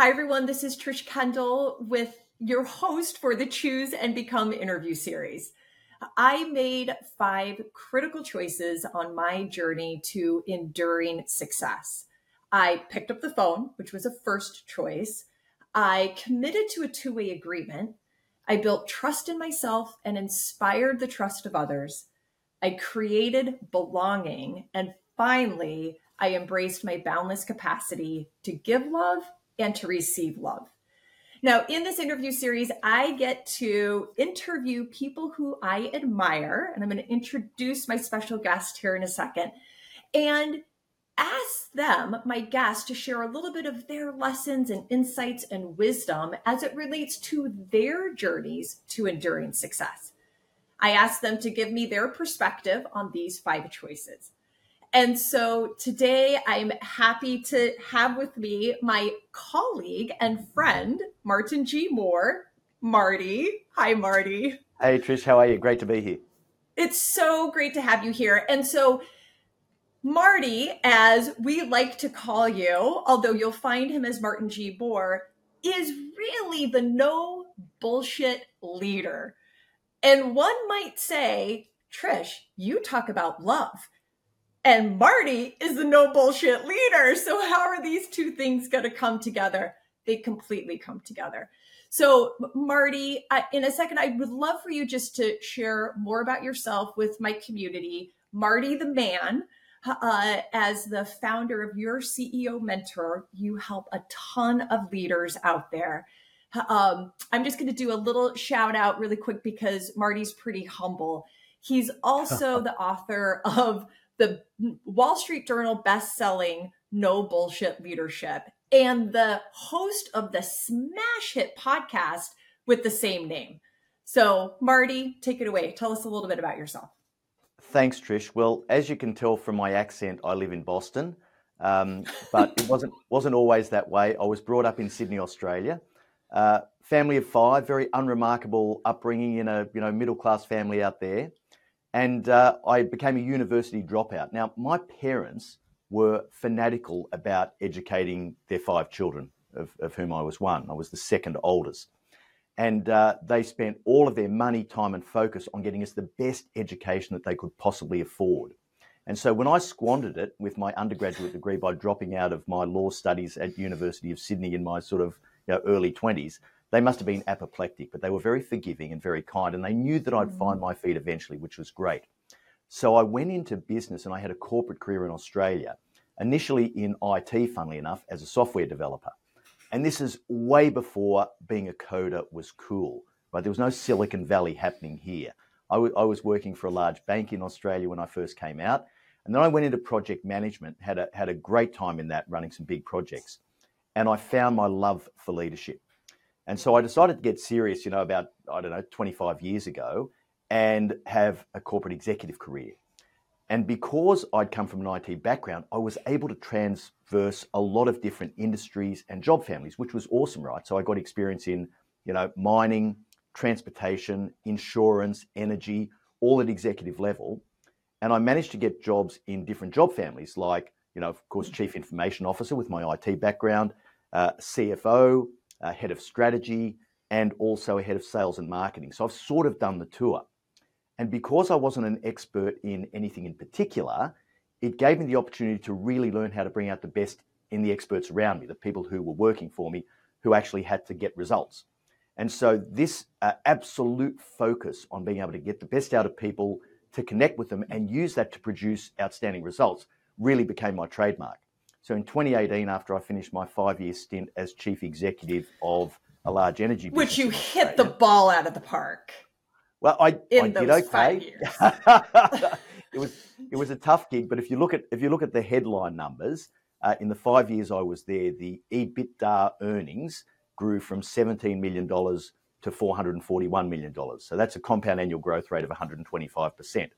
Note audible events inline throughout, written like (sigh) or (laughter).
Hi, everyone. This is Trish Kendall with your host for the Choose and Become interview series. I made five critical choices on my journey to enduring success. I picked up the phone, which was a first choice. I committed to a two way agreement. I built trust in myself and inspired the trust of others. I created belonging. And finally, I embraced my boundless capacity to give love and to receive love. Now, in this interview series, I get to interview people who I admire, and I'm going to introduce my special guest here in a second, and ask them, my guests, to share a little bit of their lessons and insights and wisdom as it relates to their journeys to enduring success. I ask them to give me their perspective on these five choices. And so today I'm happy to have with me my colleague and friend, Martin G. Moore. Marty. Hi, Marty. Hey, Trish. How are you? Great to be here. It's so great to have you here. And so, Marty, as we like to call you, although you'll find him as Martin G. Moore, is really the no bullshit leader. And one might say, Trish, you talk about love and Marty is the no bullshit leader. So how are these two things going to come together? They completely come together. So Marty, in a second, I would love for you just to share more about yourself with my community. Marty the man, uh, as the founder of your CEO mentor, you help a ton of leaders out there. Um, I'm just going to do a little shout out really quick because Marty's pretty humble. He's also (laughs) the author of the Wall Street Journal best-selling No Bullshit Leadership and the host of the smash hit podcast with the same name. So, Marty, take it away. Tell us a little bit about yourself. Thanks, Trish. Well, as you can tell from my accent, I live in Boston, um, (laughs) but it wasn't wasn't always that way. I was brought up in Sydney, Australia. Uh, family of five, very unremarkable upbringing in a you know middle class family out there and uh, I became a university dropout. Now, my parents were fanatical about educating their five children, of, of whom I was one. I was the second oldest. And uh, they spent all of their money, time, and focus on getting us the best education that they could possibly afford. And so when I squandered it with my undergraduate degree by dropping out of my law studies at University of Sydney in my sort of you know, early 20s, they must have been apoplectic, but they were very forgiving and very kind. And they knew that I'd find mm. my feet eventually, which was great. So I went into business and I had a corporate career in Australia, initially in IT, funnily enough, as a software developer. And this is way before being a coder was cool, right? There was no Silicon Valley happening here. I, w- I was working for a large bank in Australia when I first came out. And then I went into project management, had a, had a great time in that, running some big projects. And I found my love for leadership. And so I decided to get serious, you know, about, I don't know, 25 years ago and have a corporate executive career. And because I'd come from an IT background, I was able to transverse a lot of different industries and job families, which was awesome, right? So I got experience in, you know, mining, transportation, insurance, energy, all at executive level. And I managed to get jobs in different job families, like, you know, of course, chief information officer with my IT background, uh, CFO, uh, head of strategy, and also a head of sales and marketing. So I've sort of done the tour. And because I wasn't an expert in anything in particular, it gave me the opportunity to really learn how to bring out the best in the experts around me, the people who were working for me, who actually had to get results. And so, this uh, absolute focus on being able to get the best out of people, to connect with them, and use that to produce outstanding results really became my trademark. So in 2018, after I finished my five year stint as chief executive of a large energy which you hit the ball out of the park. Well, I, in I did okay. (laughs) it was it was a tough gig, but if you look at if you look at the headline numbers, uh, in the five years I was there, the EBITDA earnings grew from 17 million dollars to 441 million dollars. So that's a compound annual growth rate of 125 percent.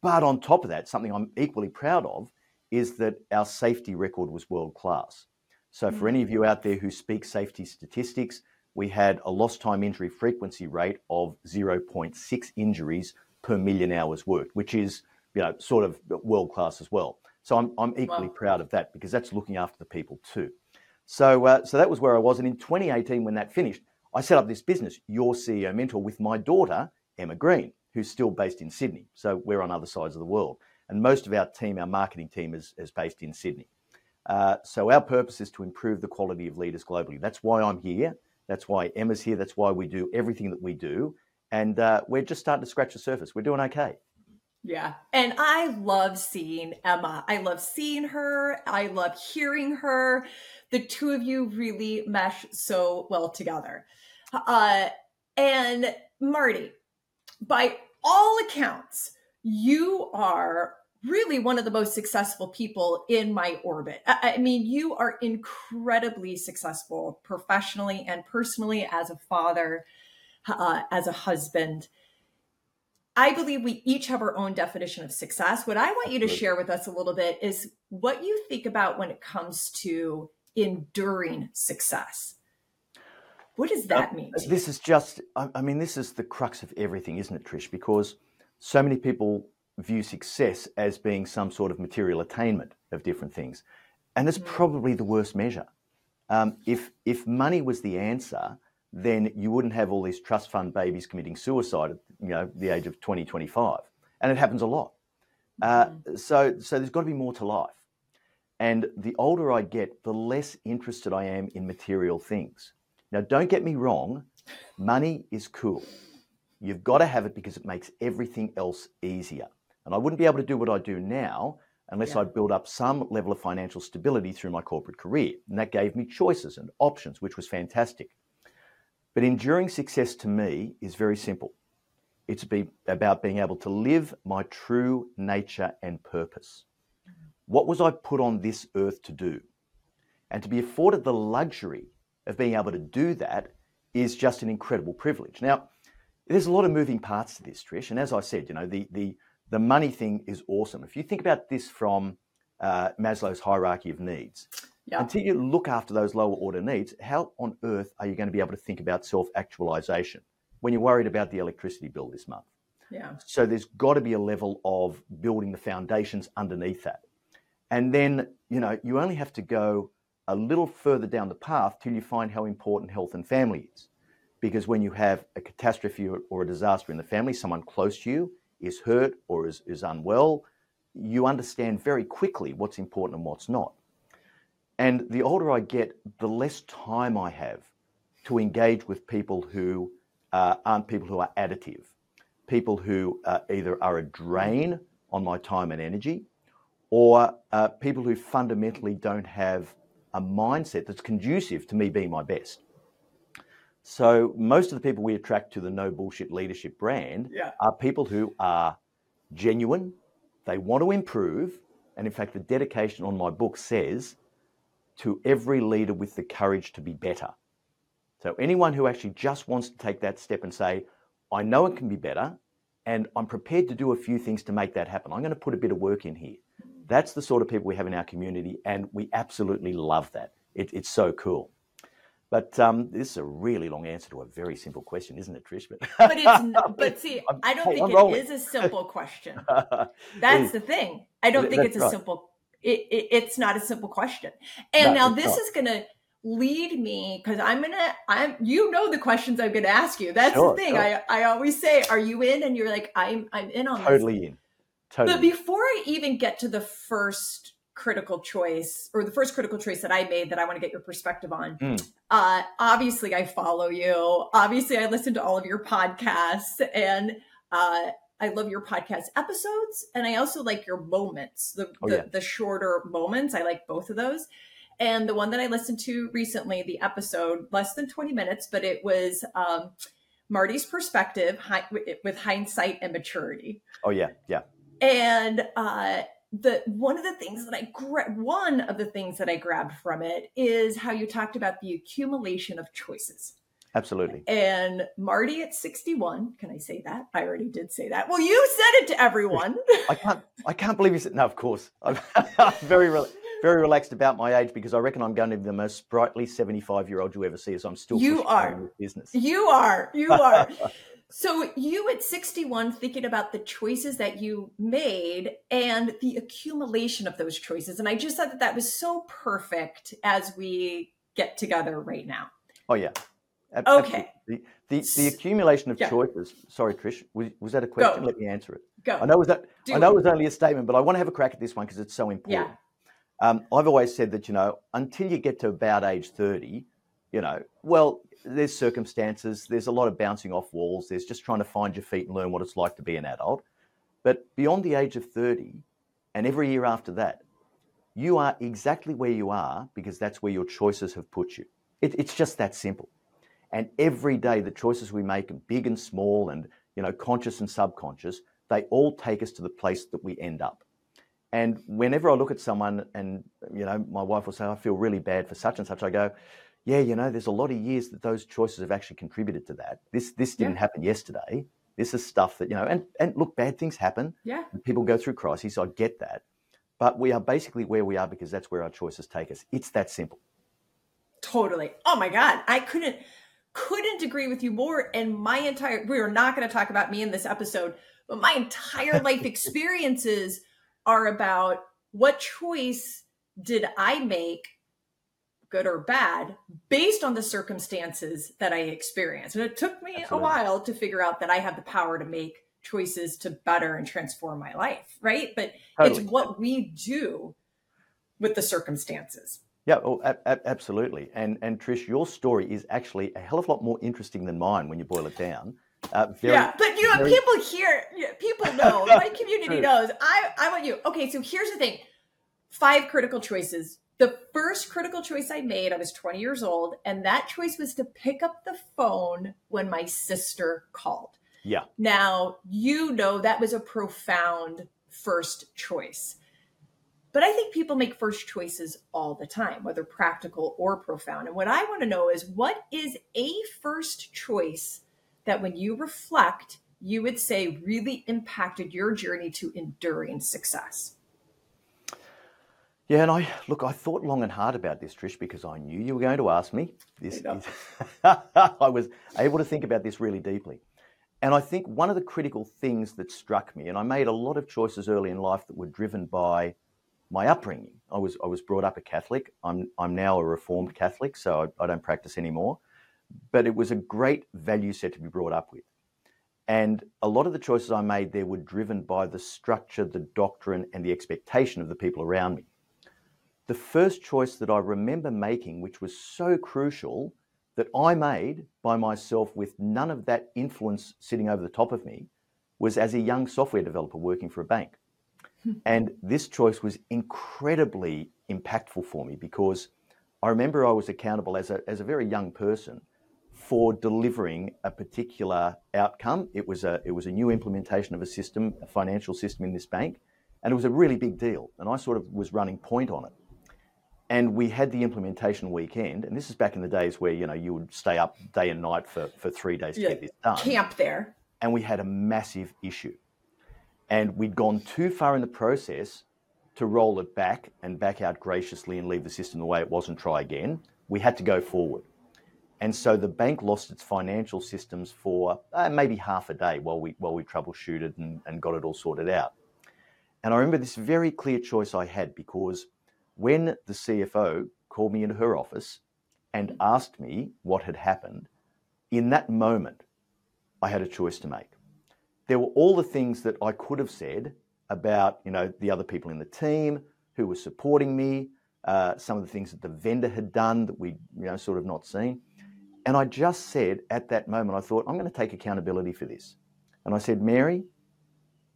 But on top of that, something I'm equally proud of is that our safety record was world class. So, for any of you out there who speak safety statistics, we had a lost time injury frequency rate of 0.6 injuries per million hours worked, which is you know sort of world class as well. So I'm, I'm equally wow. proud of that because that's looking after the people too. So, uh, so that was where I was. And in 2018, when that finished, I set up this business, Your CEO Mentor, with my daughter, Emma Green, who's still based in Sydney. So we're on other sides of the world. And most of our team, our marketing team, is, is based in Sydney. Uh, so our purpose is to improve the quality of leaders globally. That's why I'm here. That's why Emma's here. That's why we do everything that we do. And uh, we're just starting to scratch the surface. We're doing okay. Yeah. And I love seeing Emma. I love seeing her. I love hearing her. The two of you really mesh so well together. Uh, and Marty, by all accounts, you are really one of the most successful people in my orbit. I, I mean, you are incredibly successful professionally and personally as a father, uh, as a husband. I believe we each have our own definition of success. What I want you to share with us a little bit is what you think about when it comes to enduring success. What does that uh, mean? This is just, I mean, this is the crux of everything, isn't it, Trish? Because so many people view success as being some sort of material attainment of different things. And it's mm. probably the worst measure. Um, if, if money was the answer, then you wouldn't have all these trust fund babies committing suicide at you know the age of 20, 25. And it happens a lot. Uh, mm-hmm. so, so there's got to be more to life. And the older I get, the less interested I am in material things. Now, don't get me wrong, money is cool. You've got to have it because it makes everything else easier. And I wouldn't be able to do what I do now unless yeah. I'd built up some level of financial stability through my corporate career. And that gave me choices and options, which was fantastic. But enduring success to me is very simple. It's be about being able to live my true nature and purpose. Mm-hmm. What was I put on this earth to do? And to be afforded the luxury of being able to do that is just an incredible privilege. Now, there's a lot of moving parts to this, Trish. And as I said, you know, the, the, the money thing is awesome. If you think about this from uh, Maslow's hierarchy of needs, yeah. Until you look after those lower order needs, how on earth are you going to be able to think about self actualization when you're worried about the electricity bill this month? Yeah. So there's got to be a level of building the foundations underneath that. And then, you know, you only have to go a little further down the path till you find how important health and family is. Because when you have a catastrophe or a disaster in the family, someone close to you is hurt or is, is unwell, you understand very quickly what's important and what's not. And the older I get, the less time I have to engage with people who uh, aren't people who are additive, people who uh, either are a drain on my time and energy, or uh, people who fundamentally don't have a mindset that's conducive to me being my best. So most of the people we attract to the no bullshit leadership brand yeah. are people who are genuine, they want to improve, and in fact, the dedication on my book says to every leader with the courage to be better. So, anyone who actually just wants to take that step and say, I know it can be better, and I'm prepared to do a few things to make that happen. I'm going to put a bit of work in here. That's the sort of people we have in our community, and we absolutely love that. It, it's so cool. But um, this is a really long answer to a very simple question, isn't it, Trish? But, but it's (laughs) but see, I don't hey, think I'm it rolling. is a simple question. (laughs) That's the thing. I don't think it's a right. simple it, it, it's not a simple question. And no, now this not. is going to lead me because I'm gonna I'm you know the questions I'm gonna ask you. That's sure, the thing. Sure. I I always say, are you in? And you're like, I'm I'm in on totally this. in. Totally. But before I even get to the first critical choice or the first critical choice that I made that I want to get your perspective on. Mm. Uh, obviously, I follow you. Obviously, I listen to all of your podcasts, and uh, I love your podcast episodes and I also like your moments, the, oh, the, yeah. the, shorter moments. I like both of those. And the one that I listened to recently, the episode, less than 20 minutes, but it was um, Marty's perspective hi- with hindsight and maturity. Oh, yeah. Yeah. And uh, the one of the things that I gra- one of the things that I grabbed from it is how you talked about the accumulation of choices. Absolutely. And Marty at 61, can I say that? I already did say that. Well, you said it to everyone. (laughs) I can't I can't believe you said no, of course. (laughs) I'm very re- very relaxed about my age because I reckon I'm going to be the most sprightly 75 year old you ever see as I'm still you are business. You are. You are. (laughs) so you at 61 thinking about the choices that you made and the accumulation of those choices and i just thought that that was so perfect as we get together right now. Oh yeah. Okay. The, the, the accumulation of yeah. choices. Sorry, Trish. Was, was that a question? Go. Let me answer it. Go. I know it was that. Do I know it was only a statement, but I want to have a crack at this one because it's so important. Yeah. Um, I've always said that you know until you get to about age thirty, you know, well, there's circumstances, there's a lot of bouncing off walls, there's just trying to find your feet and learn what it's like to be an adult. But beyond the age of 30, and every year after that, you are exactly where you are because that's where your choices have put you. It, it's just that simple. And every day, the choices we make, big and small, and you know, conscious and subconscious, they all take us to the place that we end up. And whenever I look at someone and, you know, my wife will say, I feel really bad for such and such, I go, yeah, you know, there's a lot of years that those choices have actually contributed to that. This this didn't yeah. happen yesterday. This is stuff that, you know, and, and look, bad things happen. Yeah. People go through crises. I get that. But we are basically where we are because that's where our choices take us. It's that simple. Totally. Oh my God. I couldn't couldn't agree with you more. And my entire we are not going to talk about me in this episode, but my entire (laughs) life experiences are about what choice did I make, good or bad, based on the circumstances that I experienced. And it took me Absolutely. a while to figure out that I have the power to make choices to better and transform my life, right? But totally. it's what we do with the circumstances. Yeah, oh, a- a- absolutely. And and Trish, your story is actually a hell of a lot more interesting than mine when you boil it down. Uh, very, yeah, but you know, very... people here, people know, my community (laughs) knows. I, I want you. Okay, so here's the thing: five critical choices. The first critical choice I made, I was 20 years old, and that choice was to pick up the phone when my sister called. Yeah. Now you know that was a profound first choice. But I think people make first choices all the time, whether practical or profound. And what I want to know is what is a first choice that when you reflect, you would say really impacted your journey to enduring success? Yeah, and I look, I thought long and hard about this, Trish, because I knew you were going to ask me. This is, (laughs) I was able to think about this really deeply. And I think one of the critical things that struck me, and I made a lot of choices early in life that were driven by my upbringing. I was I was brought up a Catholic. I'm I'm now a Reformed Catholic, so I, I don't practice anymore but it was a great value set to be brought up with. And a lot of the choices I made there were driven by the structure, the doctrine, and the expectation of the people around me. The first choice that I remember making, which was so crucial that I made by myself with none of that influence sitting over the top of me, was as a young software developer working for a bank. Hmm. And this choice was incredibly impactful for me because I remember I was accountable as a, as a very young person for delivering a particular outcome. It was a, it was a new implementation of a system, a financial system in this bank, and it was a really big deal. And I sort of was running point on it. And we had the implementation weekend, and this is back in the days where you know you would stay up day and night for, for three days to yeah, get this done. Camp there. And we had a massive issue. And we'd gone too far in the process to roll it back and back out graciously and leave the system the way it was and try again. We had to go forward. And so the bank lost its financial systems for uh, maybe half a day while we, while we troubleshooted and, and got it all sorted out. And I remember this very clear choice I had because when the CFO called me into her office and asked me what had happened, in that moment, I had a choice to make. There were all the things that I could have said about, you know, the other people in the team who were supporting me, uh, some of the things that the vendor had done that we, you know, sort of not seen. And I just said at that moment, I thought, I'm going to take accountability for this. And I said, Mary,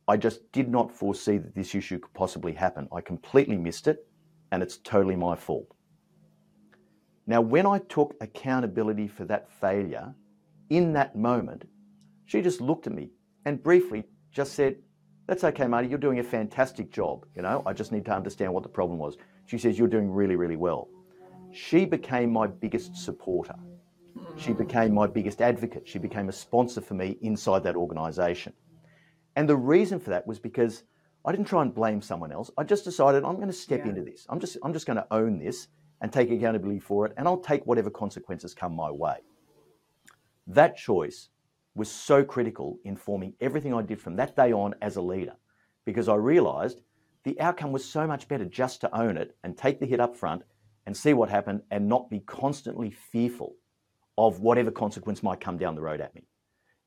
I just did not foresee that this issue could possibly happen. I completely missed it, and it's totally my fault. Now, when I took accountability for that failure in that moment, she just looked at me and briefly just said, That's okay, Marty, you're doing a fantastic job. You know, I just need to understand what the problem was. She says, You're doing really, really well. She became my biggest supporter. She became my biggest advocate. She became a sponsor for me inside that organization. And the reason for that was because I didn't try and blame someone else. I just decided I'm going to step yeah. into this. I'm just I'm just going to own this and take accountability for it and I'll take whatever consequences come my way. That choice was so critical in forming everything I did from that day on as a leader because I realized the outcome was so much better just to own it and take the hit up front and see what happened and not be constantly fearful of whatever consequence might come down the road at me.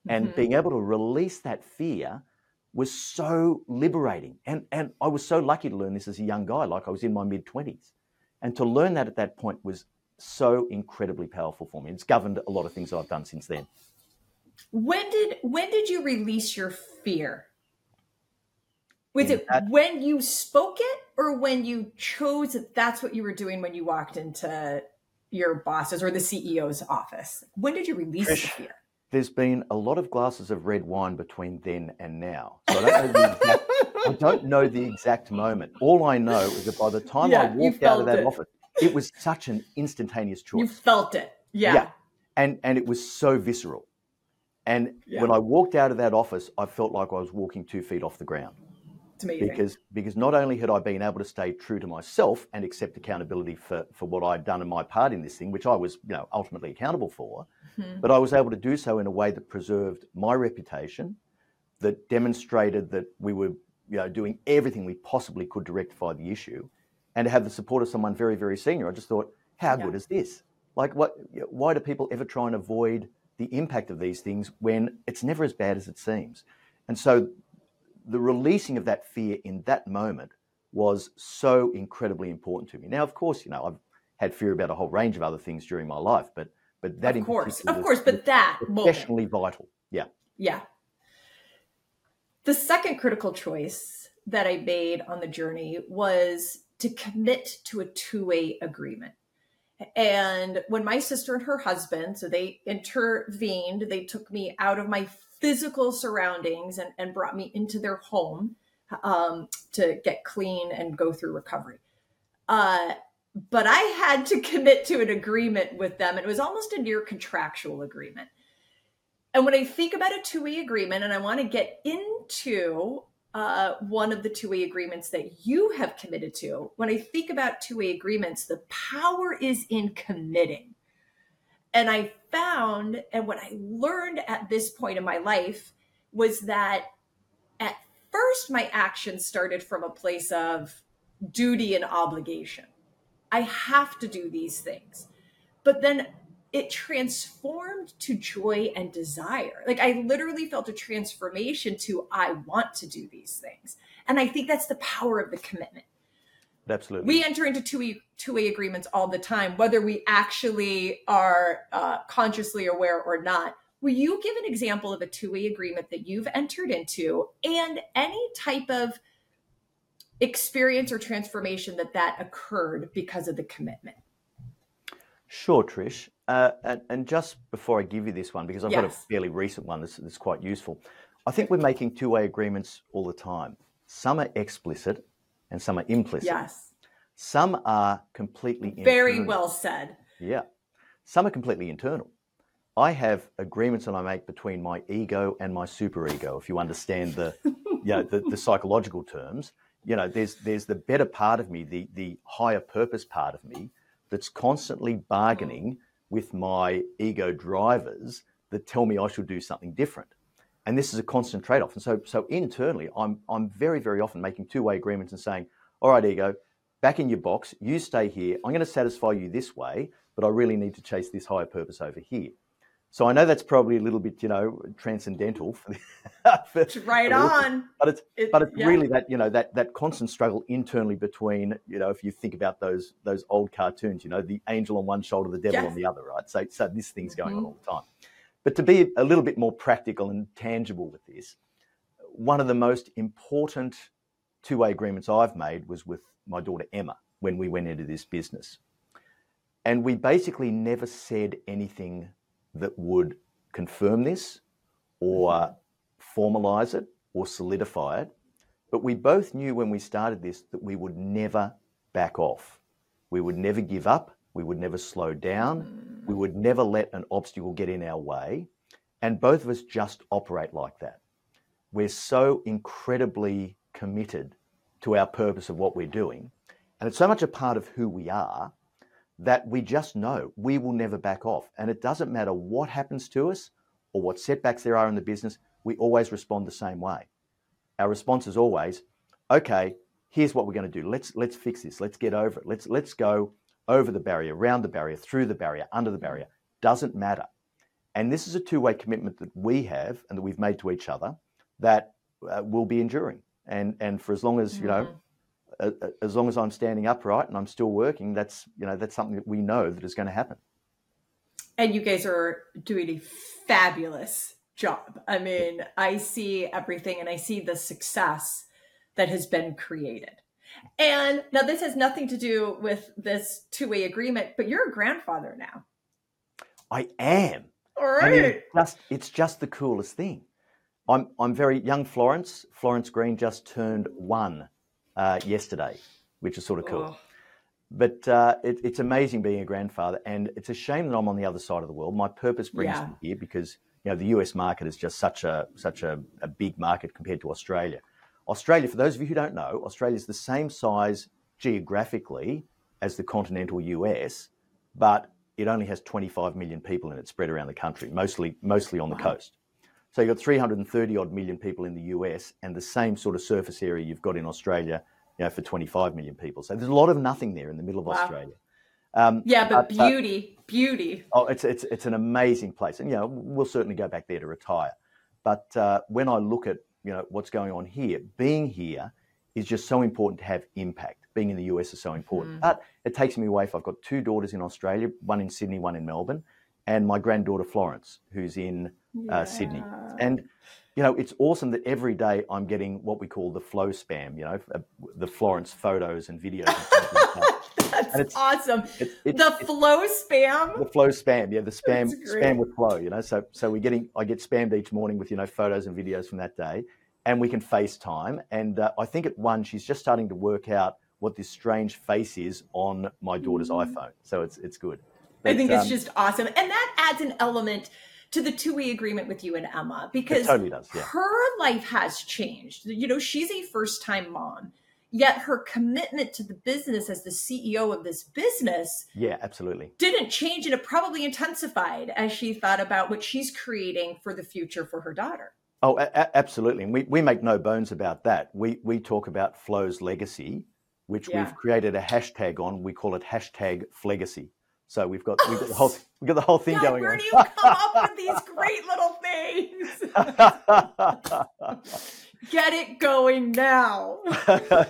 And mm-hmm. being able to release that fear was so liberating. And, and I was so lucky to learn this as a young guy, like I was in my mid 20s. And to learn that at that point was so incredibly powerful for me. It's governed a lot of things I've done since then. When did when did you release your fear? Was it when you spoke it or when you chose that that's what you were doing when you walked into your boss's or the CEO's office? When did you release Trish, the fear? There's been a lot of glasses of red wine between then and now. So I don't know the exact, I don't know the exact moment. All I know is that by the time yeah, I walked out of that it. office, it was such an instantaneous choice. You felt it. Yeah. yeah. And and it was so visceral. And yeah. when I walked out of that office, I felt like I was walking two feet off the ground. It's amazing. Because because not only had I been able to stay true to myself and accept accountability for, for what I'd done and my part in this thing, which I was, you know, ultimately accountable for, mm-hmm. but I was able to do so in a way that preserved my reputation, that demonstrated that we were, you know, doing everything we possibly could to rectify the issue, and to have the support of someone very, very senior. I just thought, how yeah. good is this? Like, what? Why do people ever try and avoid the impact of these things when it's never as bad as it seems. And so the releasing of that fear in that moment was so incredibly important to me. Now, of course, you know, I've had fear about a whole range of other things during my life, but but that of course, of course, but that especially vital. Yeah. Yeah. The second critical choice that I made on the journey was to commit to a two-way agreement. And when my sister and her husband, so they intervened, they took me out of my physical surroundings and, and brought me into their home um, to get clean and go through recovery. Uh, but I had to (laughs) commit to an agreement with them. It was almost a near contractual agreement. And when I think about a two way agreement, and I want to get into uh, one of the two way agreements that you have committed to. When I think about two way agreements, the power is in committing. And I found, and what I learned at this point in my life was that at first my actions started from a place of duty and obligation. I have to do these things. But then it transformed to joy and desire. Like I literally felt a transformation to I want to do these things. And I think that's the power of the commitment. Absolutely. We enter into two two way agreements all the time, whether we actually are uh, consciously aware or not. Will you give an example of a two way agreement that you've entered into and any type of experience or transformation that that occurred because of the commitment? Sure, Trish. Uh, and, and, just before I give you this one, because I've yes. got a fairly recent one that's, that's quite useful, I think we're making two way agreements all the time. Some are explicit and some are implicit. Yes. Some are completely Very internal. well said. Yeah. Some are completely internal. I have agreements that I make between my ego and my superego, if you understand the, (laughs) you know, the, the psychological terms. You know, there's, there's the better part of me, the, the higher purpose part of me that's constantly bargaining with my ego drivers that tell me I should do something different. And this is a constant trade off. And so, so internally, I'm, I'm very, very often making two way agreements and saying, all right, ego, back in your box, you stay here. I'm going to satisfy you this way, but I really need to chase this higher purpose over here. So I know that's probably a little bit, you know, transcendental. For the, (laughs) for, right on. But it's it, but it's yeah. really that you know that that constant struggle internally between you know if you think about those those old cartoons, you know, the angel on one shoulder, the devil yes. on the other, right? So so this thing's going mm-hmm. on all the time. But to be a little bit more practical and tangible with this, one of the most important two-way agreements I've made was with my daughter Emma when we went into this business. And we basically never said anything that would confirm this or mm-hmm. formalize it or solidify it. But we both knew when we started this that we would never back off. We would never give up. We would never slow down. We would never let an obstacle get in our way. And both of us just operate like that. We're so incredibly committed to our purpose of what we're doing. And it's so much a part of who we are that we just know we will never back off. And it doesn't matter what happens to us or what setbacks there are in the business, we always respond the same way. Our response is always, okay, here's what we're going to do. Let's let's fix this. Let's get over it. Let's let's go over the barrier, around the barrier, through the barrier, under the barrier, doesn't matter. And this is a two way commitment that we have and that we've made to each other that uh, will be enduring. And, and for as long as, you know, mm-hmm. As long as I'm standing upright and I'm still working, that's, you know, that's something that we know that is going to happen. And you guys are doing a fabulous job. I mean, I see everything and I see the success that has been created. And now this has nothing to do with this two-way agreement, but you're a grandfather now. I am. All right. I mean, just, it's just the coolest thing. I'm, I'm very young Florence. Florence Green just turned one uh, yesterday, which is sort of cool. Oh. But uh, it, it's amazing being a grandfather, and it's a shame that I'm on the other side of the world. My purpose brings yeah. me here because you know the US market is just such a such a, a big market compared to Australia. Australia, for those of you who don't know, Australia is the same size geographically as the continental US, but it only has 25 million people in it spread around the country, mostly mostly on the wow. coast. So you've got 330 odd million people in the US and the same sort of surface area you've got in Australia, you know, for 25 million people. So there's a lot of nothing there in the middle of wow. Australia. Um, yeah, but, but beauty, uh, beauty. Oh, it's, it's, it's an amazing place. And, you know, we'll certainly go back there to retire. But uh, when I look at, you know, what's going on here, being here is just so important to have impact. Being in the US is so important. Mm. But it takes me away. If I've got two daughters in Australia, one in Sydney, one in Melbourne, and my granddaughter Florence, who's in yeah. uh, Sydney. And you know, it's awesome that every day I'm getting what we call the flow spam. You know, uh, the Florence photos and videos. And (laughs) That's and it's, awesome. It's, it's, the flow spam. The flow spam, yeah, the spam spam with flow. You know, so so we're getting I get spammed each morning with you know photos and videos from that day, and we can FaceTime. And uh, I think at one she's just starting to work out what this strange face is on my daughter's mm. iPhone. So it's it's good. But, I think it's um, just awesome, and that adds an element to the two-way agreement with you and Emma because totally does, yeah. her life has changed. You know, she's a first-time mom, yet her commitment to the business as the CEO of this business, yeah, absolutely, didn't change, and it probably intensified as she thought about what she's creating for the future for her daughter. Oh, a- absolutely, and we we make no bones about that. We we talk about Flow's legacy, which yeah. we've created a hashtag on. We call it hashtag Flegacy. So we've got we've got the (laughs) whole we've got the whole thing God, going where on. Where do you come up with these (laughs) great little things? (laughs) Get it going now.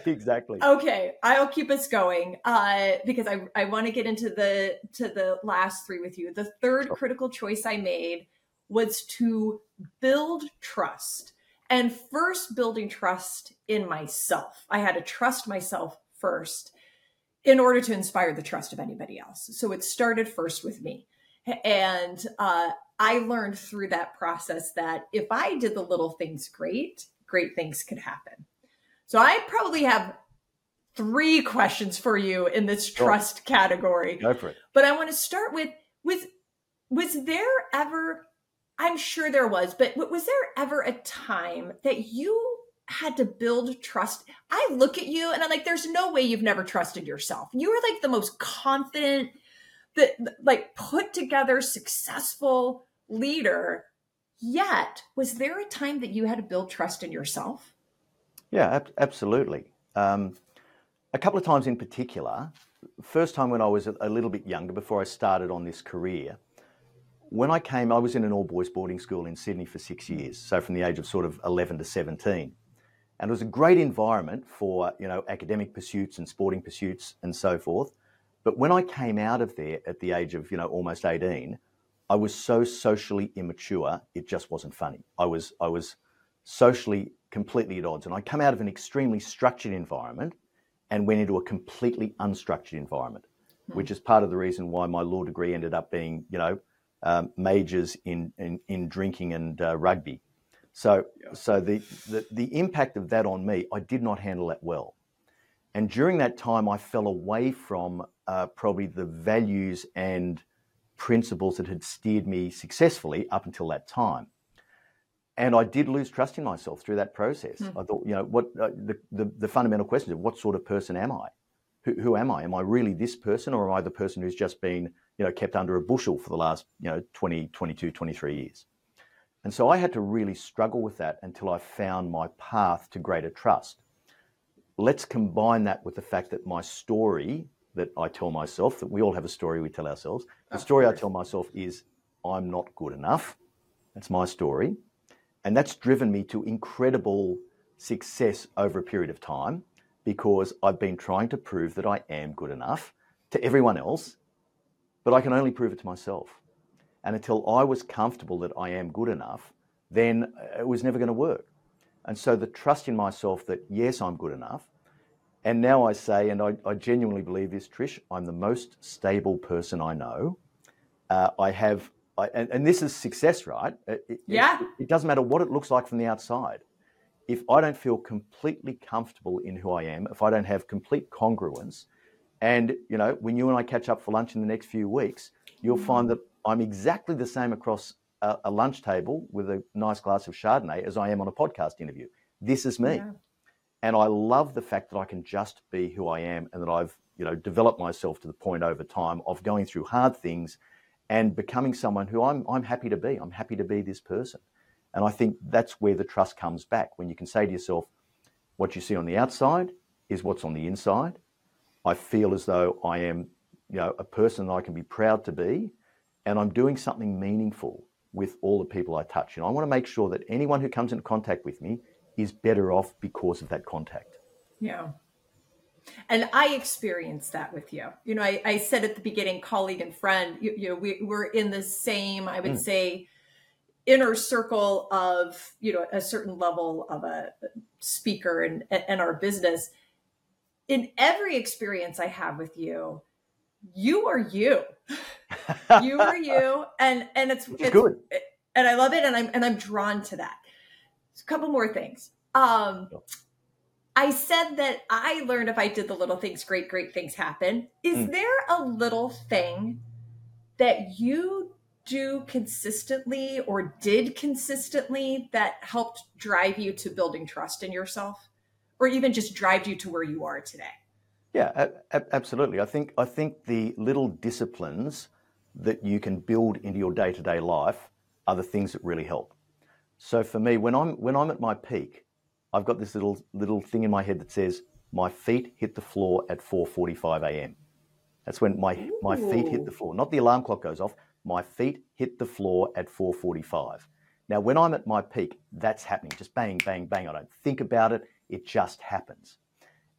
exactly. Okay, I'll keep us going uh, because I I want to get into the to the last three with you. The third sure. critical choice I made was to build trust. And first building trust in myself. I had to trust myself first in order to inspire the trust of anybody else. So it started first with me. And uh, I learned through that process that if I did the little things great, great things could happen. So I probably have three questions for you in this trust sure. category. Go for it. But I want to start with with was there ever I'm sure there was, but was there ever a time that you had to build trust. I look at you and I'm like, there's no way you've never trusted yourself. You are like the most confident, that like put together, successful leader. Yet, was there a time that you had to build trust in yourself? Yeah, ab- absolutely. Um, a couple of times in particular. First time when I was a little bit younger, before I started on this career, when I came, I was in an all boys boarding school in Sydney for six years, so from the age of sort of 11 to 17 and it was a great environment for you know academic pursuits and sporting pursuits and so forth. But when I came out of there at the age of you know almost 18, I was so socially immature, it just wasn't funny. I was I was socially completely at odds, and I come out of an extremely structured environment and went into a completely unstructured environment, hmm. which is part of the reason why my law degree ended up being you know um, majors in, in, in drinking and uh, rugby so, yeah. so the, the, the impact of that on me, I did not handle that well. And during that time, I fell away from uh, probably the values and principles that had steered me successfully up until that time. And I did lose trust in myself through that process. Mm. I thought, you know, what uh, the, the, the, fundamental question is what sort of person am I? Who, who am I? Am I really this person or am I the person who's just been, you know, kept under a bushel for the last, you know, 20, 22, 23 years? And so I had to really struggle with that until I found my path to greater trust. Let's combine that with the fact that my story that I tell myself, that we all have a story we tell ourselves. The story. I tell myself is, I'm not good enough. That's my story. And that's driven me to incredible success over a period of time because I've been trying to prove that I am good enough to everyone else, but I can only prove it to myself. And until I was comfortable that I am good enough, then it was never going to work. And so the trust in myself that, yes, I'm good enough. And now I say, and I, I genuinely believe this, Trish, I'm the most stable person I know. Uh, I have, I, and, and, this is success, right? It, yeah. It, it doesn't matter what it looks like from the outside. If I don't feel completely comfortable in who I am, if I don't have complete congruence, and you know, when you and I catch up for lunch in the next few weeks, you'll find mm. that I'm exactly the same across a, a, lunch table with a nice glass of Chardonnay as I am on a podcast interview. This is me. Yeah. And I love the fact that I can just be who I am and that I've, you know, developed myself to the point over time of going through hard things and becoming someone who I'm, I'm happy to be. I'm happy to be this person. And I think that's where the trust comes back when you can say to yourself, what you see on the outside is what's on the inside. I feel as though I am, you know, a person that I can be proud to be, and I'm doing something meaningful with all the people I touch. And I want to make sure that anyone who comes into contact with me is better off because of that contact. Yeah. And I experienced that with you. You know, I, I said at the beginning, colleague and friend, you, you know, we, we're in the same, I would mm. say, inner circle of, you know, a certain level of a speaker and, and our business. In every experience I have with you, you are you. you are (laughs) you, and and it's, it's good, and I love it, and I'm and I'm drawn to that. a couple more things. Um, I said that I learned if I did the little things, great, great things happen. Is mm. there a little thing that you do consistently or did consistently that helped drive you to building trust in yourself, or even just drive you to where you are today? Yeah, absolutely. I think I think the little disciplines that you can build into your day-to-day life are the things that really help. So for me, when I'm when I'm at my peak, I've got this little little thing in my head that says my feet hit the floor at 4:45 a.m. That's when my Ooh. my feet hit the floor. Not the alarm clock goes off. My feet hit the floor at 4:45. Now, when I'm at my peak, that's happening. Just bang, bang, bang. I don't think about it. It just happens.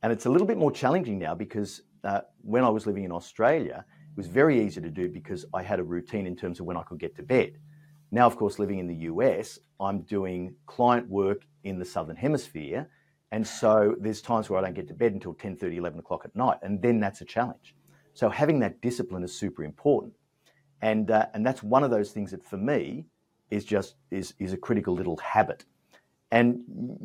And it's a little bit more challenging now because uh, when I was living in Australia, it was very easy to do because I had a routine in terms of when I could get to bed. Now, of course, living in the US, I'm doing client work in the Southern Hemisphere. And so there's times where I don't get to bed until 10, 30, 11 o'clock at night. And then that's a challenge. So having that discipline is super important. And, uh, and that's one of those things that for me is just is, is a critical little habit. And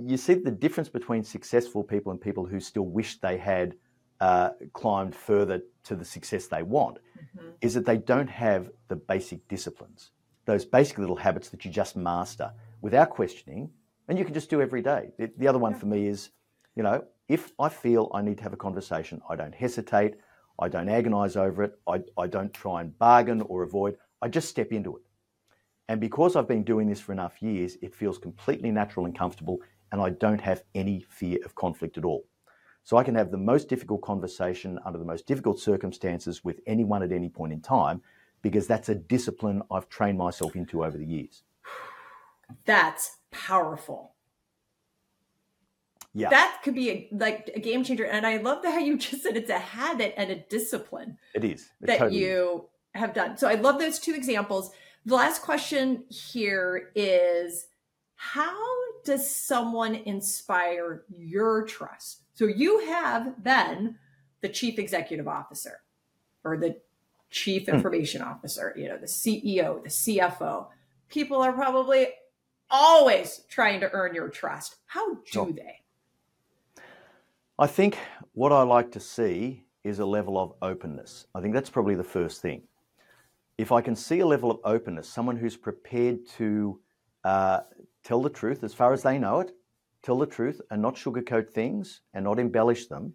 you see the difference between successful people and people who still wish they had uh, climbed further to the success they want mm-hmm. is that they don't have the basic disciplines, those basic little habits that you just master without questioning and you can just do every day. The, the other one yeah. for me is, you know, if I feel I need to have a conversation, I don't hesitate, I don't agonize over it, I, I don't try and bargain or avoid, I just step into it. And because I've been doing this for enough years, it feels completely natural and comfortable, and I don't have any fear of conflict at all. So I can have the most difficult conversation under the most difficult circumstances with anyone at any point in time because that's a discipline I've trained myself into over the years. That's powerful. Yeah. That could be a, like a game changer. And I love the how you just said it's a habit and a discipline. It is. It that totally you is. have done. So I love those two examples. The last question here is how does someone inspire your trust? So you have been the chief executive officer or the chief hmm. information officer, you know, the CEO, the CFO. People are probably always trying to earn your trust. How do sure. they? I think what I like to see is a level of openness. I think that's probably the first thing if I can see a level of openness, someone who's prepared to uh, tell the truth as far as they know it, tell the truth and not sugarcoat things and not embellish them,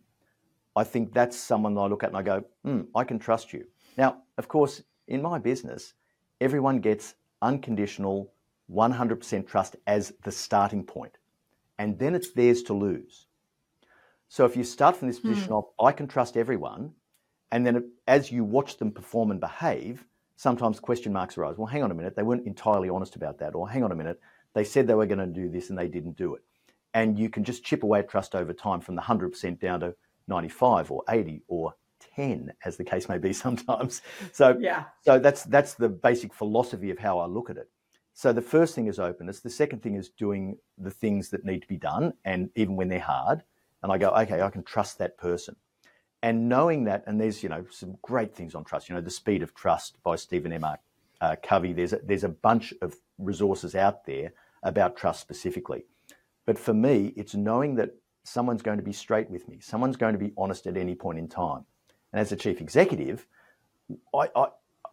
I think that's someone that I look at and I go, hmm, I can trust you. Now, of course, in my business, everyone gets unconditional 100% trust as the starting point, and then it's theirs to lose. So if you start from this position mm. of, I can trust everyone, And then as you watch them perform and behave, sometimes question marks arise. Well, hang on a minute, they weren't entirely honest about that. Or hang on a minute, they said they were going to do this and they didn't do it. And you can just chip away at trust over time from the 100% down to 95 or 80 or 10 as the case may be (laughs) sometimes so yeah so that's that's the basic philosophy of how i look at it so the first thing is openness the second thing is doing the things that need to be done and even when they're hard and i go okay i can trust that person and knowing that and there's you know some great things on trust you know the speed of trust by stephen m uh, covey there's a, there's a bunch of resources out there about trust specifically but for me it's knowing that someone's going to be straight with me someone's going to be honest at any point in time and as a chief executive, I, I,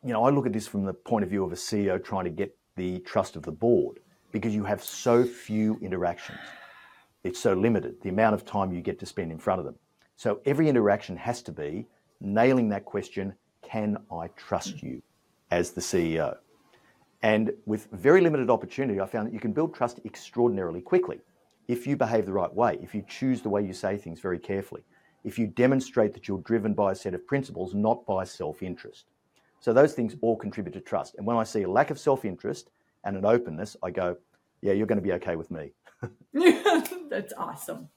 you know, I look at this from the point of view of a CEO trying to get the trust of the board because you have so few interactions. It's so limited, the amount of time you get to spend in front of them. So every interaction has to be nailing that question can I trust you as the CEO? And with very limited opportunity, I found that you can build trust extraordinarily quickly if you behave the right way, if you choose the way you say things very carefully if you demonstrate that you're driven by a set of principles, not by self interest. So those things all contribute to trust. And when I see a lack of self interest and an openness, I go, yeah, you're going to be okay with me. (laughs) That's awesome.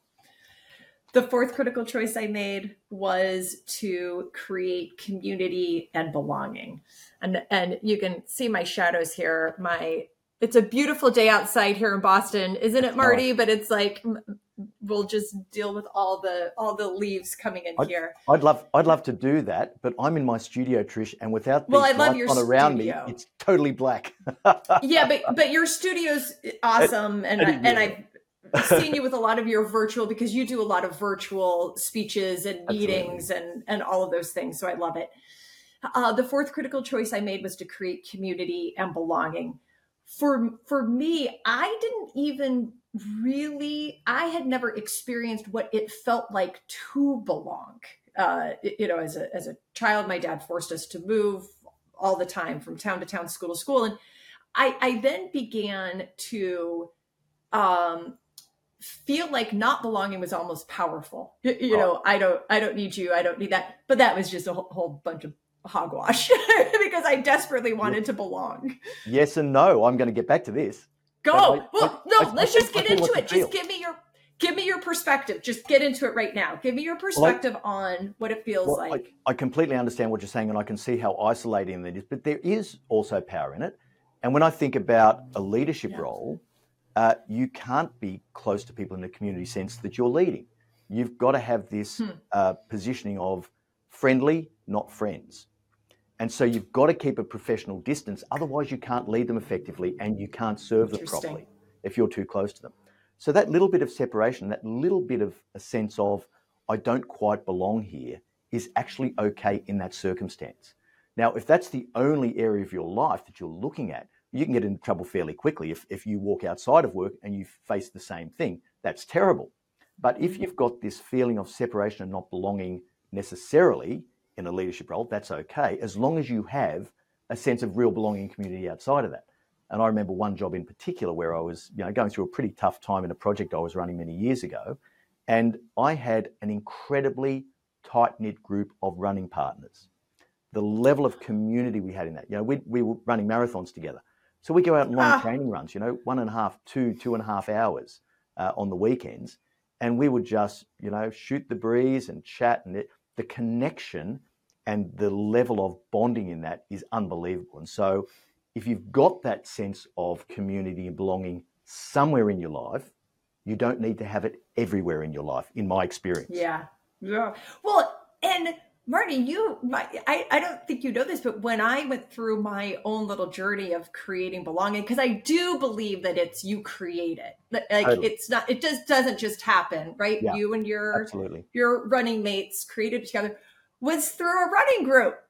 The fourth critical choice I made was to create community and belonging. And and you can see my shadows here. My it's a beautiful day outside here in Boston, isn't it, Marty? But it's like we'll just deal with all the all the leaves coming in I'd, here. I'd love I'd love to do that, but I'm in my studio, Trish, and without well, I love your on around me, it's totally black. yeah, (laughs) but but your studio's awesome, and I, and I've seen (laughs) you with a lot of your virtual because you do a lot of virtual speeches and meetings Absolutely. and and all of those things. So I love it. Uh, the fourth critical choice I made was to create community and belonging. For for me, I didn't even really i had never experienced what it felt like to belong uh, you know as a as a child my dad forced us to move all the time from town to town school to school and i i then began to um feel like not belonging was almost powerful you, you oh. know i don't i don't need you i don't need that but that was just a whole, whole bunch of hogwash (laughs) because i desperately wanted to belong yes and no i'm going to get back to this Go. I, well, I, no, I, let's just get into it. Just give me your give me your perspective. Just get into it right now. Give me your perspective well, on what it feels well, like. I, completely understand what you're saying, and I can see how isolating that is. But there is also power in it. And when I think about a leadership yeah. role, uh, you can't be close to people in the community sense that you're leading. You've got to have this hmm. uh, positioning of friendly, not friends. And so you've got to keep a professional distance. Otherwise, you can't lead them effectively and you can't serve them properly if you're too close to them. So that little bit of separation, that little bit of a sense of, I don't quite belong here, is actually okay in that circumstance. Now, if that's the only area of your life that you're looking at, you can get into trouble fairly quickly. If, if you walk outside of work and you face the same thing, that's terrible. But if you've got this feeling of separation and not belonging necessarily, in a leadership role, that's okay, as long as you have a sense of real belonging community outside of that. And I remember one job in particular where I was, you know, going through a pretty tough time in a project I was running many years ago, and I had an incredibly tight knit group of running partners. The level of community we had in that, you know, we, we were running marathons together. So we go out on long ah. training runs, you know, one and a half, two, two and a half hours uh, on the weekends. And we would just, you know, shoot the breeze and chat. And it, the connection and the level of bonding in that is unbelievable. And so, if you've got that sense of community and belonging somewhere in your life, you don't need to have it everywhere in your life, in my experience. Yeah. Yeah. Well, and Marty, you, my, I, I don't think you know this, but when I went through my own little journey of creating belonging, because I do believe that it's you create it. Like totally. it's not, it just doesn't just happen, right? Yeah, you and your absolutely. your running mates created together was through a running group.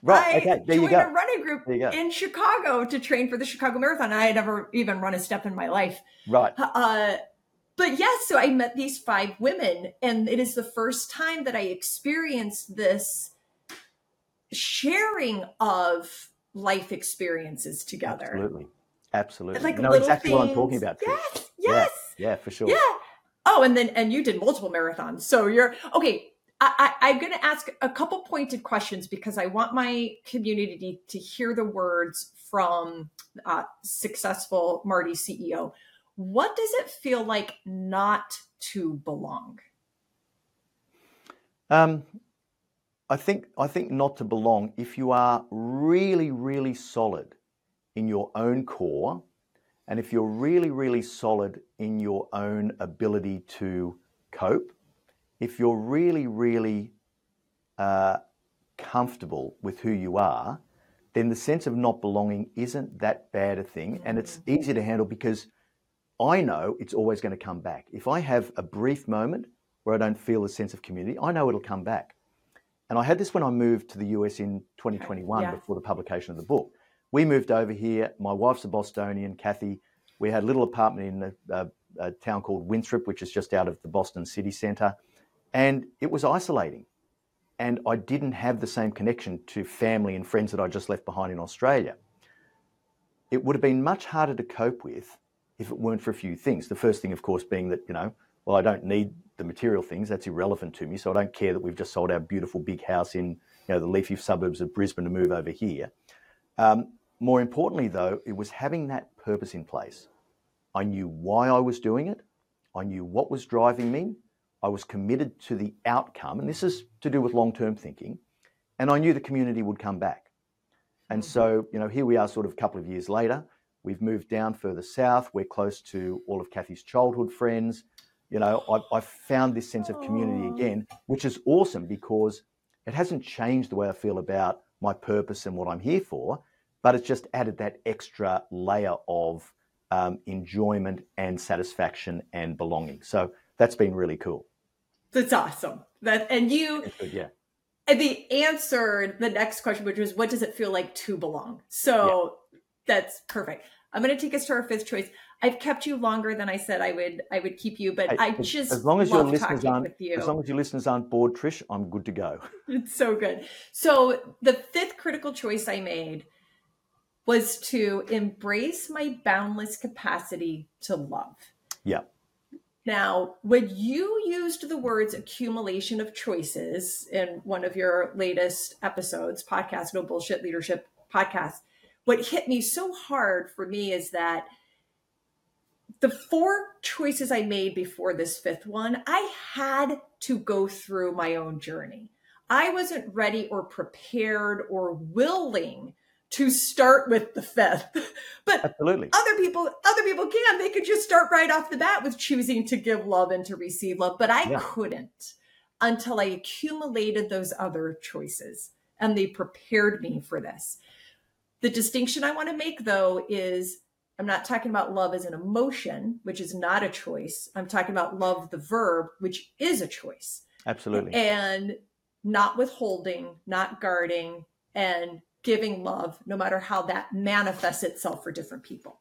Right. I okay. There joined you go. a running group in Chicago to train for the Chicago Marathon. I had never even run a step in my life. Right. Uh, but yes, so I met these five women, and it is the first time that I experienced this sharing of life experiences together. Absolutely. Absolutely. Like know exactly things. what I'm talking about. Yes. Yes. Yeah, yeah, for sure. Yeah. Oh, and then and you did multiple marathons. So you're okay I, am going to ask a couple pointed questions because I want my community to hear the words from uh, successful Marty CEO. What does it feel like not to belong? Um, I think I think not to belong. If you are really, really solid in your own core, and if you're really, really solid in your own ability to cope, if you're really, really uh, comfortable with who you are, then the sense of not belonging isn't that bad a thing. And it's mm. easy to handle because I know it's always going to come back. If I have a brief moment where I don't feel a sense of community, I know it'll come back. And I had this when I moved to the US in 2021 yeah. before the publication of the book. We moved over here. My wife's a Bostonian, Kathy. We had a little apartment in a, a, a town called Winthrop, which is just out of the Boston city centre. And it was isolating and I didn't have the same connection to family and friends that I just left behind in Australia. It would have been much harder to cope with if it weren't for a few things. The first thing, of course, being that, you know, well, I don't need the material things. That's irrelevant to me. So I don't care that we've just sold our beautiful big house in, you know, the leafy suburbs of Brisbane to move over here. Um, more importantly, though, it was having that purpose in place. I knew why I was doing it. I knew what was driving me. I was committed to the outcome, and this is to do with long term thinking, and I knew the community would come back. And so, you know, here we are sort of a couple of years later. We've moved down further south. We're close to all of Kathy's childhood friends. You know, I've, I've found this sense of community again, which is awesome because it hasn't changed the way I feel about my purpose and what I'm here for, but it's just added that extra layer of um, enjoyment and satisfaction and belonging. So that's been really cool. That's awesome. That and you yeah. And the answer the next question, which was what does it feel like to belong? So. That's perfect. I'm gonna take us to our fifth choice. I've kept you longer than I said I would I would keep you, but I, I just as long as your listeners aren't you. as long as your listeners aren't bored, Trish, I'm good to go. (laughs) It's so good. So the fifth critical choice I made was to embrace my boundless capacity to love. Yeah. Now, when you used the words accumulation of choices in one of your latest episodes, podcast, No Bullshit Leadership podcast, what hit me so hard for me is that the four choices I made before this fifth one, I had to go through my own journey. I wasn't ready or prepared or willing to start with the fifth. (laughs) but Absolutely. other people other people can. They could just start right off the bat with choosing to give love and to receive love, but I yeah. couldn't until I accumulated those other choices and they prepared me for this. The distinction I want to make though is I'm not talking about love as an emotion, which is not a choice. I'm talking about love the verb, which is a choice. Absolutely. And not withholding, not guarding, and giving love, no matter how that manifests itself for different people.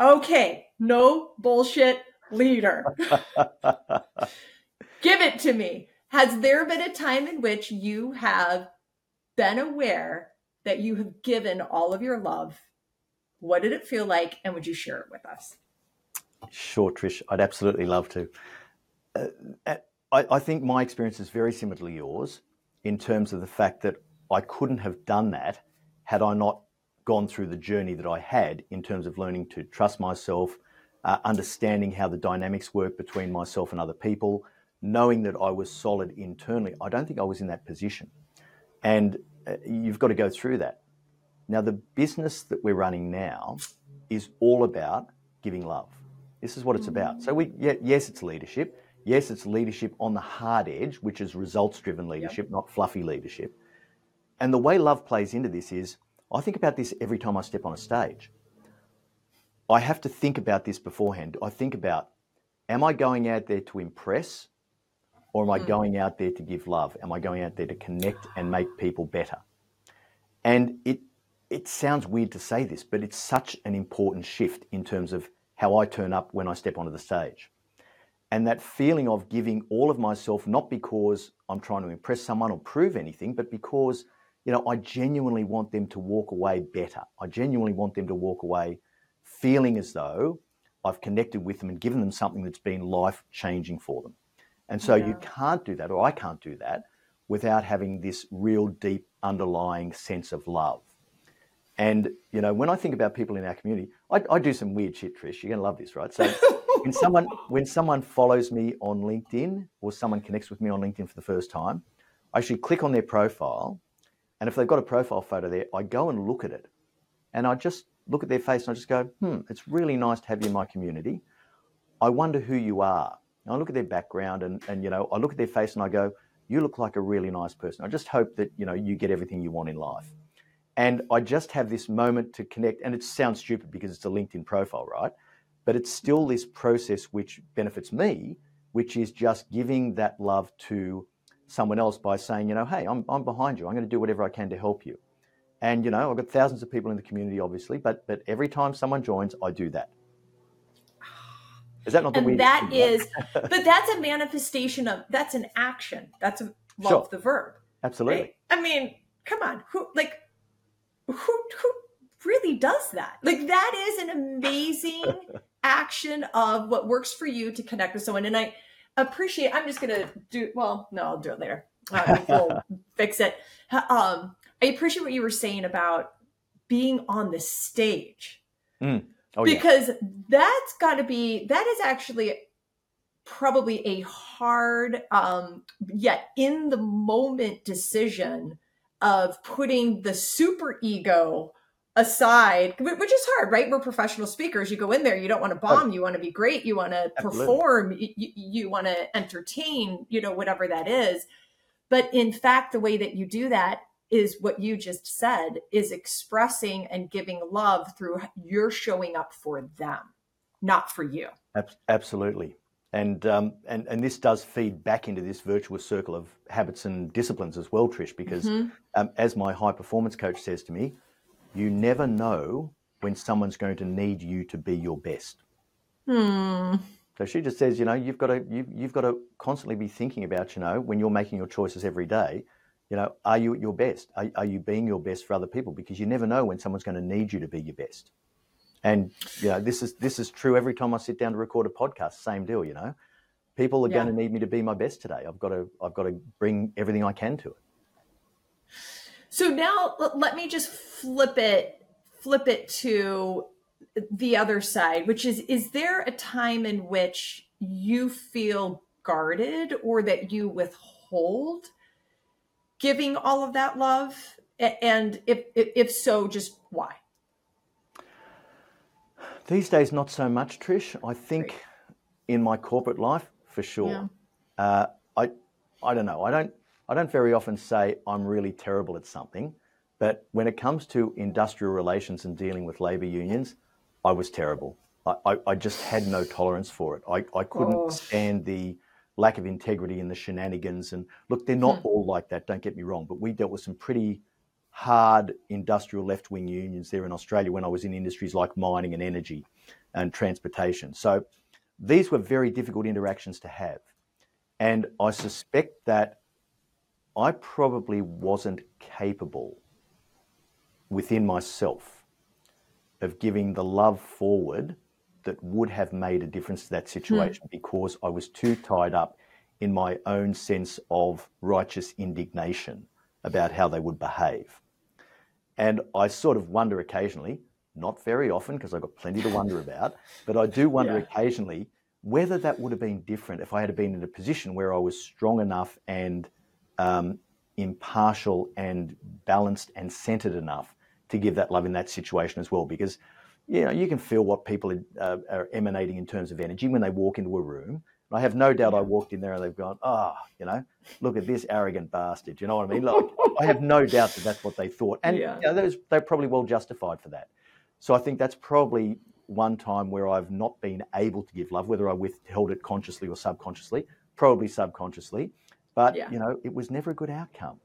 Okay, no bullshit leader. (laughs) Give it to me. Has there been a time in which you have been aware that you have given all of your love? What did it feel like? And would you share it with us? Sure, Trish. I'd absolutely love to. Uh, I, I think my experience is very similar to yours in terms of the fact that I couldn't have done that had I not gone through the journey that I had in terms of learning to trust myself, uh, understanding how the dynamics work between myself and other people, knowing that I was solid internally. I don't think I was in that position. And Uh, you've got to go through that. Now, the business that we're running now is all about giving love. This is what it's about. So, we, yeah, yes, it's leadership. Yes, it's leadership on the hard edge, which is results driven leadership, yep. not fluffy leadership. And the way love plays into this is I think about this every time I step on a stage. I have to think about this beforehand. I think about am I going out there to impress or am I mm. going out there to give love? Am I going out there to connect and make people better? And it it sounds weird to say this, but it's such an important shift in terms of how I turn up when I step onto the stage. And that feeling of giving all of myself, not because I'm trying to impress someone or prove anything, but because you know, I genuinely want them to walk away better. I genuinely want them to walk away feeling as though I've connected with them and given them something that's been life changing for them. And so yeah. you can't do that, or I can't do that, without having this real deep underlying sense of love. And you know, when I think about people in our community, I, I do some weird shit, Trish. You're gonna love this, right? So (laughs) when someone when someone follows me on LinkedIn or someone connects with me on LinkedIn for the first time, I actually click on their profile, and if they've got a profile photo there, I go and look at it, and I just look at their face and I just go, hmm, it's really nice to have you in my community. I wonder who you are. And I look at their background and, and you know, I look at their face and I go, you look like a really nice person. I just hope that, you know, you get everything you want in life. And I just have this moment to connect, and it sounds stupid because it's a LinkedIn profile, right? But it's still this process which benefits me, which is just giving that love to someone else by saying, you know, hey, I'm, I'm behind you. I'm going to do whatever I can to help you. And, you know, I've got thousands of people in the community, obviously, but, but every time someone joins, I do that. Is that not the and that is, (laughs) but that's a manifestation of, that's an action. That's a love sure. the verb. Absolutely. Right? I mean, come on. Who, like, who who really does that? Like that is an amazing (laughs) action of what works for you to connect with someone. And I appreciate. I'm just gonna do. Well, no, I'll do it later. Uh, we'll (laughs) fix it. Um, I appreciate what you were saying about being on the stage. Mm. Oh, because yeah. that's got to be that is actually probably a hard um yet in the moment decision of putting the super ego aside, which is hard, right? We're professional speakers. You go in there, you don't want to bomb, you want to be great, you want to perform, you, you want to entertain, you know, whatever that is. But in fact, the way that you do that is what you just said is expressing and giving love through you're showing up for them, not for you. Absolutely. And, um, and, and this does feed back into this virtuous circle of habits and disciplines as well, Trish, because mm-hmm. um, as my high performance coach says to me, you never know when someone's going to need you to be your best. Hmm. So she just says, you know, you've got to you, you've got to constantly be thinking about, you know, when you're making your choices every day, you know, are you at your best? Are, are you being your best for other people? Because you never know when someone's going to need you to be your best. And you know, this is this is true every time I sit down to record a podcast. Same deal, you know. People are yeah. going to need me to be my best today. I've got to I've got to bring everything I can to it. So now let me just flip it flip it to the other side, which is is there a time in which you feel guarded or that you withhold giving all of that love? And if if, if so, just why? These days, not so much, Trish. I think in my corporate life, for sure. Yeah. Uh, I, I don't know. I don't, I don't very often say I'm really terrible at something, but when it comes to industrial relations and dealing with labour unions, I was terrible. I, I, I, just had no tolerance for it. I, I couldn't oh. stand the lack of integrity and the shenanigans. And look, they're not hmm. all like that. Don't get me wrong, but we dealt with some pretty hard industrial left wing unions there in Australia when I was in industries like mining and energy and transportation. So these were very difficult interactions to have. And I suspect that I probably wasn't capable within myself of giving the love forward that would have made a difference to that hmm. situation mm. because I was too tied up in my own sense of righteous indignation about how they would behave. And I sort of wonder occasionally, not very often because I've got plenty to wonder (laughs) about, but I do wonder yeah. occasionally whether that would have been different if I had been in a position where I was strong enough and um, impartial and balanced and centered enough to give that love in that situation as well. Because you know you can feel what people are, are emanating in terms of energy when they walk into a room. I have no doubt I walked in there and they've gone, oh, you know, look at this arrogant bastard. You know what I mean? Like, I have no (laughs) doubt that that's what they thought. And yeah. you know, they're probably well justified for that. So I think that's probably one time where I've not been able to give love, whether I withheld it consciously or subconsciously, probably subconsciously. But, yeah. you know, it was never a good outcome.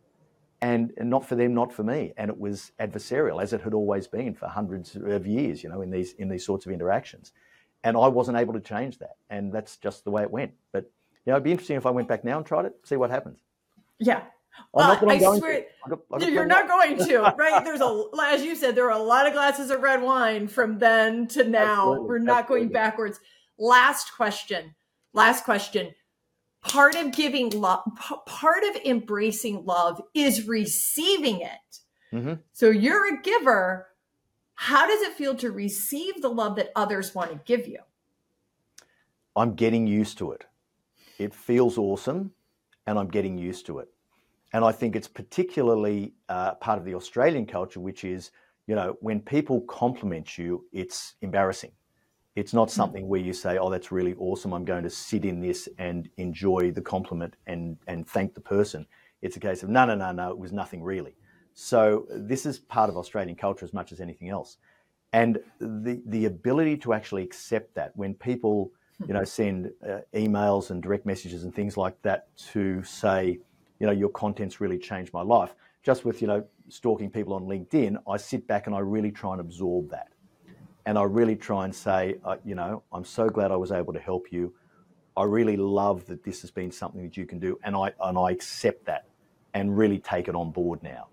And, and not for them, not for me. And it was adversarial, as it had always been for hundreds of years, you know, in these, in these sorts of interactions and I wasn't able to change that, and that's just the way it went. But you know, it'd be interesting if I went back now and tried it, see what happens. Yeah. Uh, I swear, I got, I got you're not going to, (laughs) right? There's a, as you said, there are a lot of glasses of red wine from then to now. Absolutely. We're not Absolutely. going backwards. Last question. Last question. Part of giving love, part of embracing love is receiving it. Mm-hmm. So you're a giver. How does it feel to receive the love that others want to give you? I'm getting used to it. It feels awesome, and I'm getting used to it. And I think it's particularly uh, part of the Australian culture, which is, you know, when people compliment you, it's embarrassing. It's not hmm. something where you say, "Oh, that's really awesome. I'm going to sit in this and enjoy the compliment and and thank the person." It's a case of, "No, no, no, no. It was nothing really." So this is part of Australian culture as much as anything else, and the the ability to actually accept that when people, you know, send uh, emails and direct messages and things like that to say, you know, your content's really changed my life. Just with you know stalking people on LinkedIn, I sit back and I really try and absorb that and I really try and say, uh, you know, I'm so glad I was able to help you. I really love that this has been something that you can do, and I and I accept that, and really take it on board now.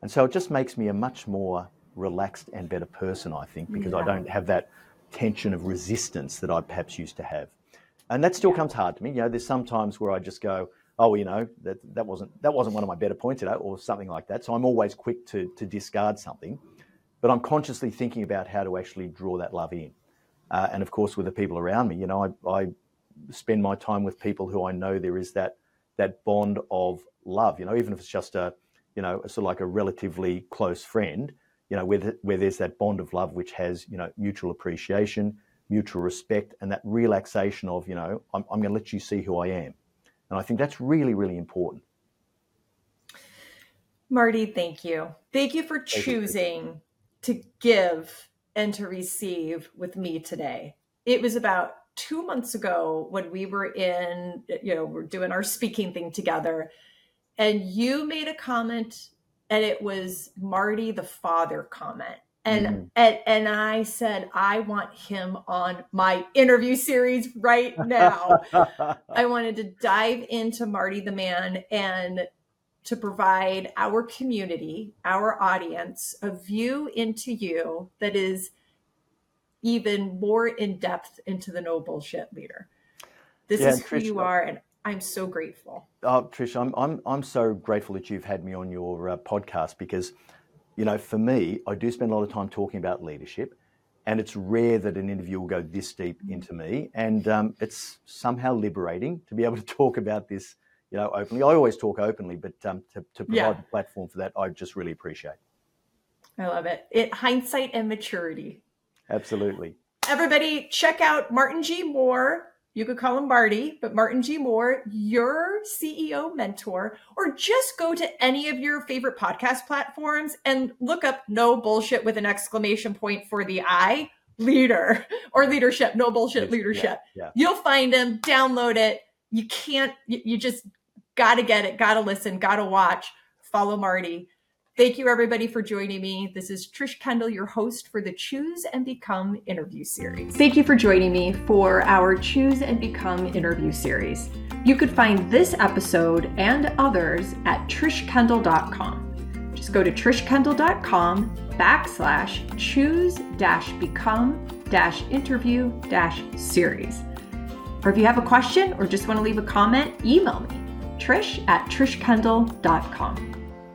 And so it just makes me a much more relaxed and better person, I think, because yeah. I don't have that tension of resistance that I perhaps used to have. And that still yeah. comes hard to me. You know, there's some times where I just go, oh, you know, that that wasn't that wasn't one of my better points today, or something like that. So I'm always quick to to discard something but I'm consciously thinking about how to actually draw that love in. Uh, and of course, with the people around me, you know, I, I, spend my time with people who I know there is that that bond of love. You know, even if it's just a, you know, sort of like a relatively close friend. You know, where, where there's that bond of love which has you know mutual appreciation, mutual respect, and that relaxation of you know I'm, I'm going to let you see who I am, and I think that's really really important. Marty, thank you. Thank you for choosing to give and to receive with me today. It was about two months ago when we were in, you know, we're doing our speaking thing together, and you made a comment, and it was Marty the father comment. And, mm. and and I said I want him on my interview series right now. (laughs) I wanted to dive into Marty the man and to provide our community, our audience, a view into you that is even more in depth into the no bullshit leader. This yeah, is who Trish, you uh, are, and I'm so grateful. Oh, Trish, I'm I'm I'm so grateful that you've had me on your uh, podcast because, you know, for me, I do spend a lot of time talking about leadership, and it's rare that an interview will go this deep mm. into me, and um, it's somehow liberating to be able to (laughs) talk about this you know, openly. I always talk openly, but um, to, to provide yeah. the platform for that, I just really appreciate. I love it. It hindsight and maturity. Absolutely. Everybody, check out Martin G. Moore. You could call him Marty, but Martin G. Moore, your CEO mentor, or just go to any of your favorite podcast platforms and look up no bullshit with an exclamation point for the I leader or leadership, no bullshit leadership. Yeah, yeah. You'll find him, download it. You can't, you, you just Got to get it, got to listen, got to watch. Follow Marty. Thank you, everybody, for joining me. This is Trish Kendall, your host for the Choose and Become interview series. Thank you for joining me for our Choose and Become interview series. You could find this episode and others at trishkendall.com. Just go to trishkendall.com backslash choose dash become dash interview dash series. Or if you have a question or just want to leave a comment, email me trish at trishkendall.com.